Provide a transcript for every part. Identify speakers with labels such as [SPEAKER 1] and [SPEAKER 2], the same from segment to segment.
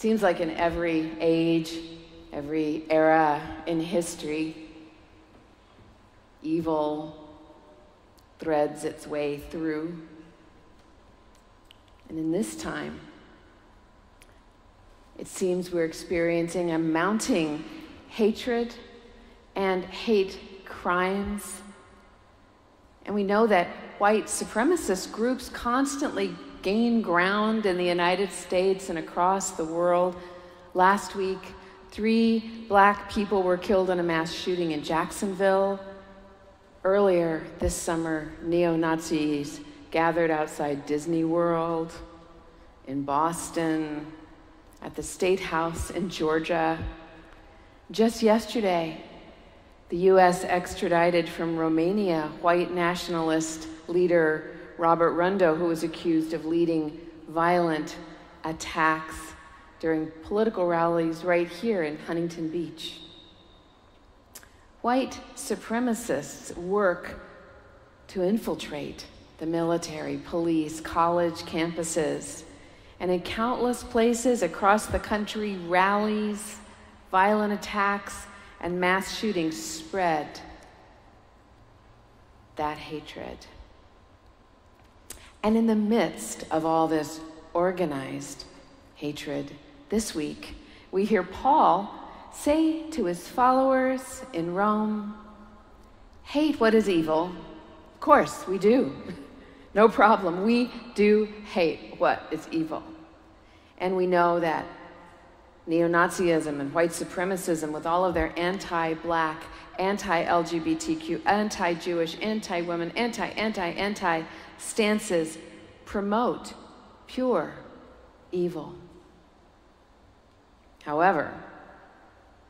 [SPEAKER 1] Seems like in every age, every era in history, evil threads its way through. And in this time, it seems we're experiencing a mounting hatred and hate crimes. And we know that white supremacist groups constantly gain ground in the United States and across the world. Last week, three black people were killed in a mass shooting in Jacksonville. Earlier this summer, neo Nazis gathered outside Disney World, in Boston, at the State House in Georgia. Just yesterday, the U.S. extradited from Romania white nationalist leader Robert Rundo, who was accused of leading violent attacks during political rallies right here in Huntington Beach. White supremacists work to infiltrate the military, police, college campuses, and in countless places across the country, rallies, violent attacks, and mass shootings spread that hatred. And in the midst of all this organized hatred, this week, we hear Paul say to his followers in Rome, Hate what is evil. Of course, we do. No problem. We do hate what is evil. And we know that neo Nazism and white supremacism, with all of their anti black, anti LGBTQ, anti Jewish, anti women, anti, anti, anti stances, promote pure evil. However,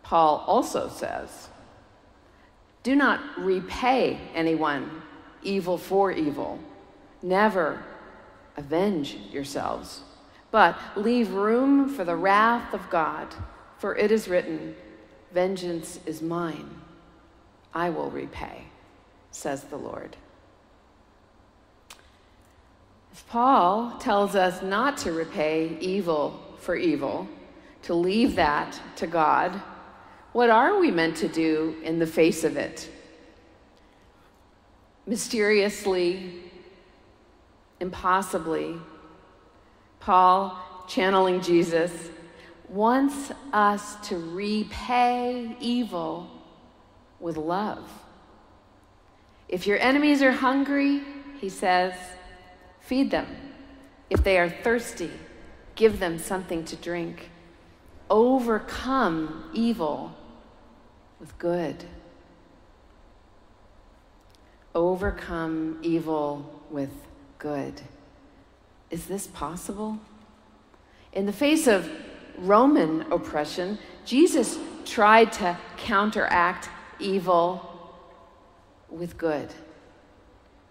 [SPEAKER 1] Paul also says, do not repay anyone evil for evil. Never avenge yourselves, but leave room for the wrath of God, for it is written, Vengeance is mine, I will repay, says the Lord. If Paul tells us not to repay evil for evil, to leave that to God, what are we meant to do in the face of it? Mysteriously, impossibly, Paul, channeling Jesus, wants us to repay evil with love. If your enemies are hungry, he says, feed them. If they are thirsty, give them something to drink. Overcome evil with good. Overcome evil with good. Is this possible? In the face of Roman oppression, Jesus tried to counteract evil with good.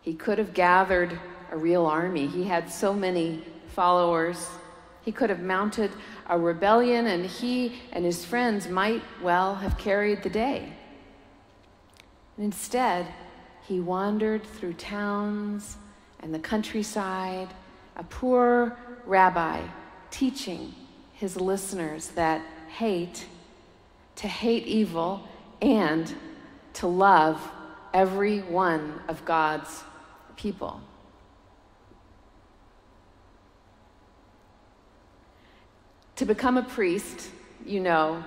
[SPEAKER 1] He could have gathered a real army. He had so many followers. He could have mounted a rebellion, and he and his friends might well have carried the day. And instead, he wandered through towns and the countryside, a poor rabbi teaching his listeners that hate, to hate evil, and to love every one of God's people. To become a priest, you know,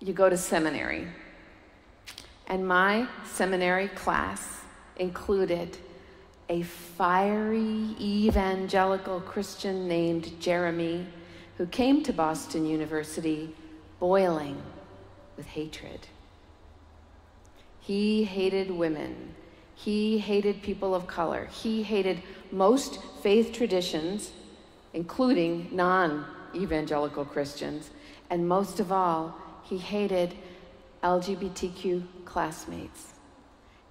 [SPEAKER 1] you go to seminary. And my seminary class included a fiery evangelical Christian named Jeremy who came to Boston University boiling with hatred. He hated women. He hated people of color. He hated most faith traditions, including non evangelical Christians. And most of all, he hated LGBTQ classmates.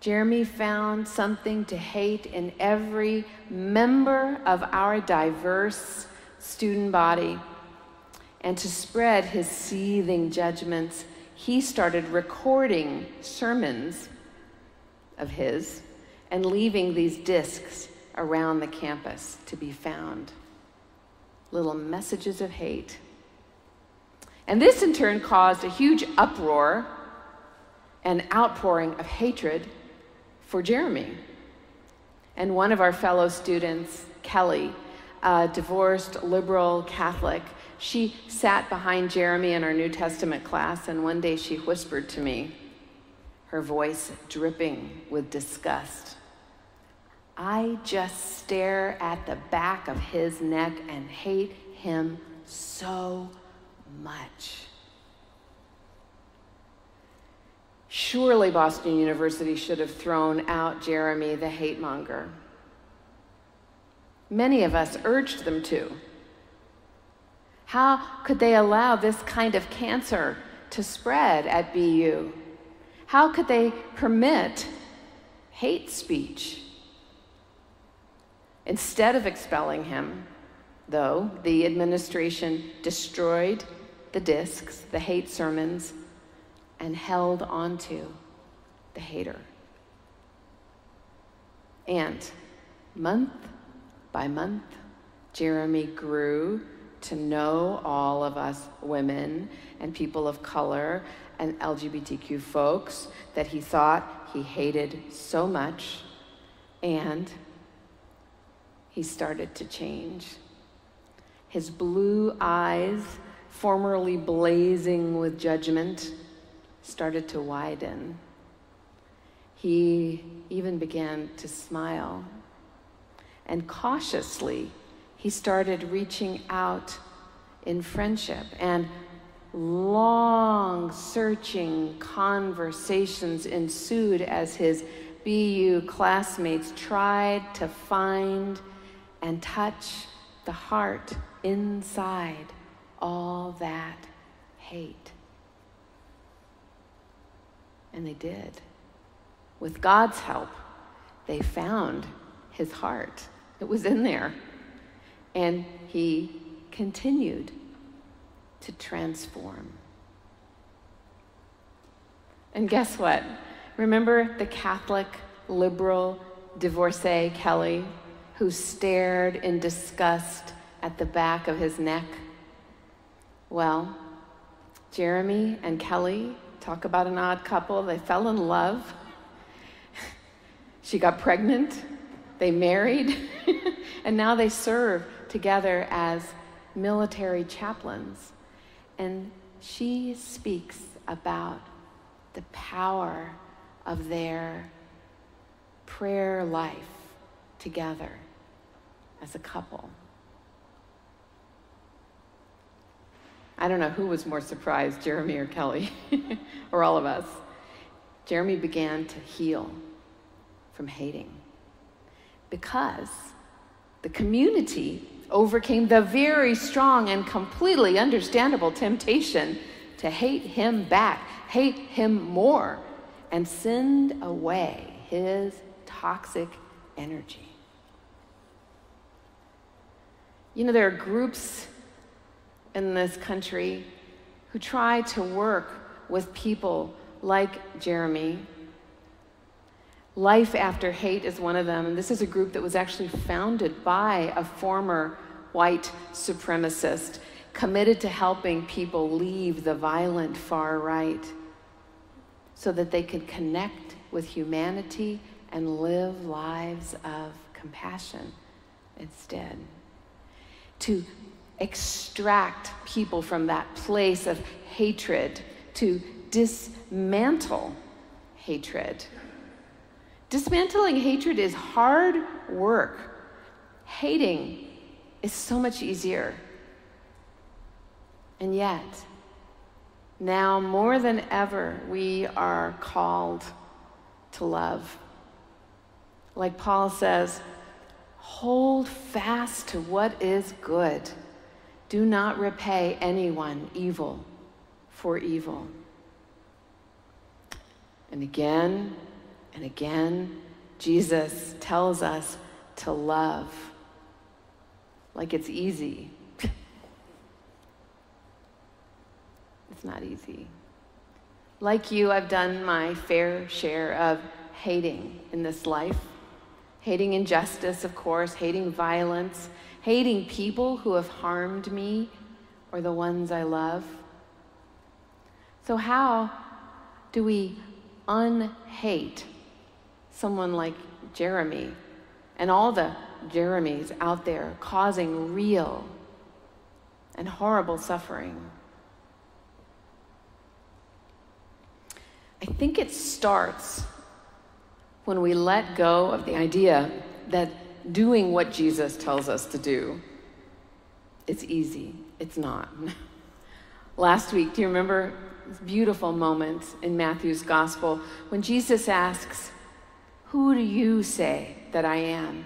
[SPEAKER 1] Jeremy found something to hate in every member of our diverse student body. And to spread his seething judgments, he started recording sermons of his and leaving these discs around the campus to be found. little messages of hate. And this in turn caused a huge uproar and outpouring of hatred for Jeremy. And one of our fellow students, Kelly, a divorced liberal Catholic, she sat behind Jeremy in our New Testament class, and one day she whispered to me, her voice dripping with disgust. I just stare at the back of his neck and hate him so much. Surely Boston University should have thrown out Jeremy the hate monger. Many of us urged them to. How could they allow this kind of cancer to spread at BU? How could they permit hate speech? Instead of expelling him, though, the administration destroyed the discs, the hate sermons, and held onto the hater. And month by month, Jeremy grew to know all of us women and people of color and LGBTQ folks that he thought he hated so much, and he started to change. His blue eyes, formerly blazing with judgment, started to widen. He even began to smile. And cautiously, he started reaching out in friendship. And long, searching conversations ensued as his BU classmates tried to find and touch the heart inside all that hate. And they did. With God's help, they found his heart. It was in there. And he continued to transform. And guess what? Remember the Catholic liberal divorcee Kelly who stared in disgust at the back of his neck? Well, Jeremy and Kelly Talk about an odd couple. They fell in love. she got pregnant. They married. and now they serve together as military chaplains. And she speaks about the power of their prayer life together as a couple. I don't know who was more surprised, Jeremy or Kelly, or all of us. Jeremy began to heal from hating because the community overcame the very strong and completely understandable temptation to hate him back, hate him more, and send away his toxic energy. You know, there are groups in this country who try to work with people like Jeremy. Life After Hate is one of them, and this is a group that was actually founded by a former white supremacist committed to helping people leave the violent far right so that they could connect with humanity and live lives of compassion instead. To extract people from that place of hatred, to dismantle hatred. Dismantling hatred is hard work. Hating is so much easier. And yet, now more than ever, we are called to love. Like Paul says, hold fast to what is good. Do not repay anyone evil for evil. And again and again, Jesus tells us to love like it's easy. it's not easy. Like you, I've done my fair share of hating in this life hating injustice, of course, hating violence, hating people who have harmed me or the ones I love. So, how do we unhate someone like Jeremy and all the Jeremys out there causing real and horrible suffering? I think it starts when we let go of the idea that doing what Jesus tells us to do it's easy. It's not. Last week, do you remember beautiful moment in Matthew's gospel when Jesus asks, Who do you say that I am?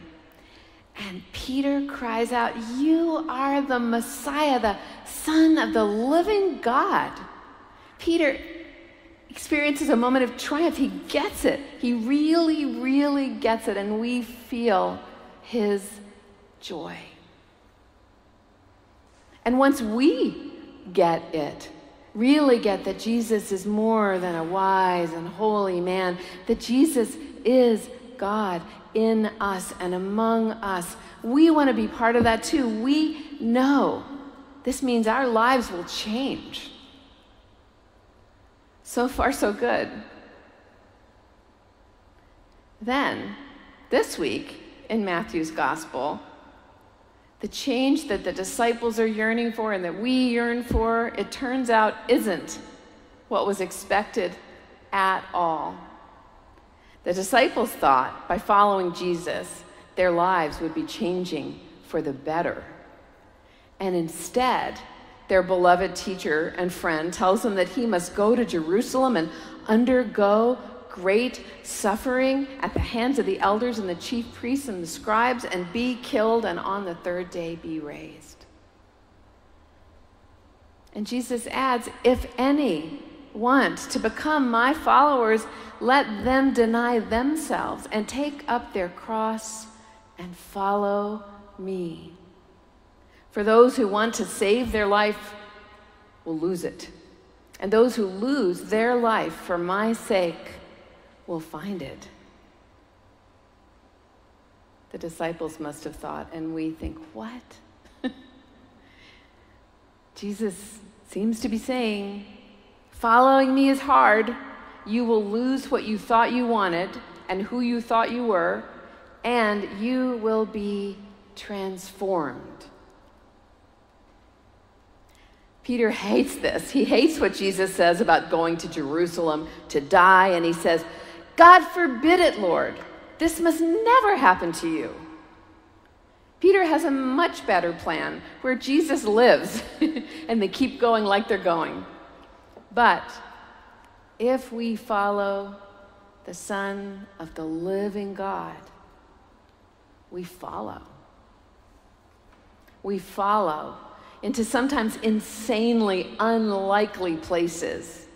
[SPEAKER 1] And Peter cries out, You are the Messiah, the Son of the living God. Peter experiences a moment of triumph. He gets it. He really, really gets it. And we feel his joy. And once we get it, really get that Jesus is more than a wise and holy man, that Jesus is God in us and among us, we want to be part of that too. We know this means our lives will change. So far, so good. Then, this week in Matthew's gospel, the change that the disciples are yearning for and that we yearn for, it turns out isn't what was expected at all. The disciples thought by following Jesus, their lives would be changing for the better. And instead, their beloved teacher and friend, tells them that he must go to Jerusalem and undergo great suffering at the hands of the elders and the chief priests and the scribes and be killed and on the third day be raised. And Jesus adds, If any want to become my followers, let them deny themselves and take up their cross and follow me. For those who want to save their life will lose it. And those who lose their life for my sake will find it. The disciples must have thought, and we think, what? Jesus seems to be saying, following me is hard. You will lose what you thought you wanted and who you thought you were, and you will be transformed. Peter hates this. He hates what Jesus says about going to Jerusalem to die, and he says, God forbid it, Lord. This must never happen to you. Peter has a much better plan where Jesus lives and they keep going like they're going. But if we follow the Son of the living God, we follow. We follow into sometimes insanely unlikely places,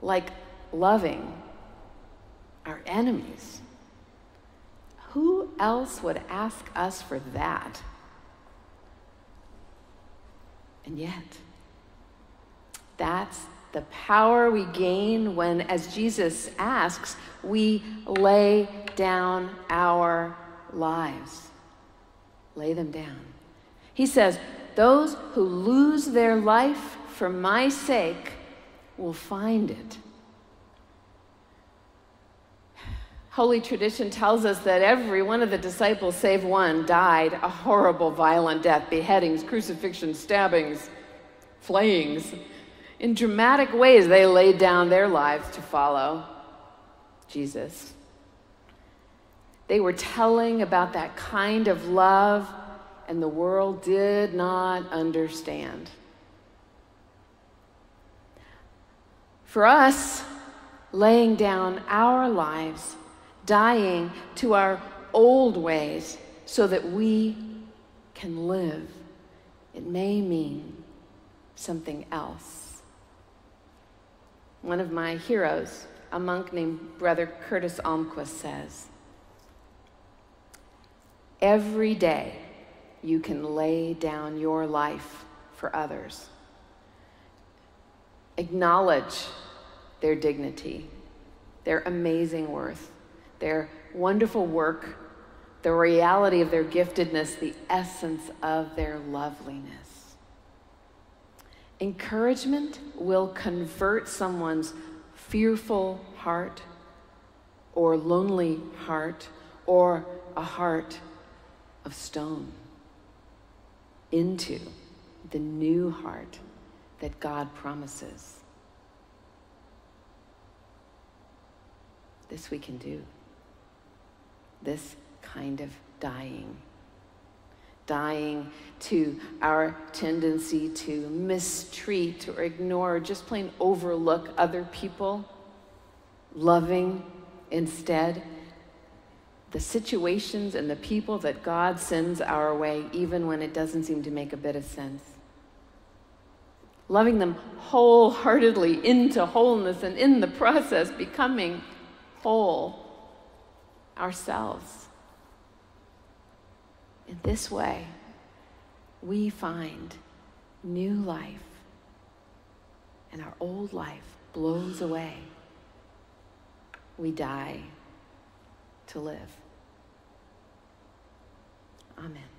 [SPEAKER 1] like loving our enemies. Who else would ask us for that? And yet, that's the power we gain when, as Jesus asks, we lay down our lives. Lay them down. He says, those who lose their life for my sake will find it. Holy tradition tells us that every one of the disciples, save one, died a horrible, violent death beheadings, crucifixions, stabbings, flayings. In dramatic ways, they laid down their lives to follow Jesus. They were telling about that kind of love and the world did not understand. For us, laying down our lives, dying to our old ways so that we can live, it may mean something else. One of my heroes, a monk named Brother Curtis Almquist, says, Every day, you can lay down your life for others. Acknowledge their dignity, their amazing worth, their wonderful work, the reality of their giftedness, the essence of their loveliness. Encouragement will convert someone's fearful heart or lonely heart or a heart of stone into the new heart that God promises. This we can do. This kind of dying. Dying to our tendency to mistreat or ignore, or just plain overlook other people. Loving instead the situations and the people that God sends our way, even when it doesn't seem to make a bit of sense. Loving them wholeheartedly into wholeness and in the process becoming whole ourselves. In this way, we find new life, and our old life blows away. We die to live. Amen.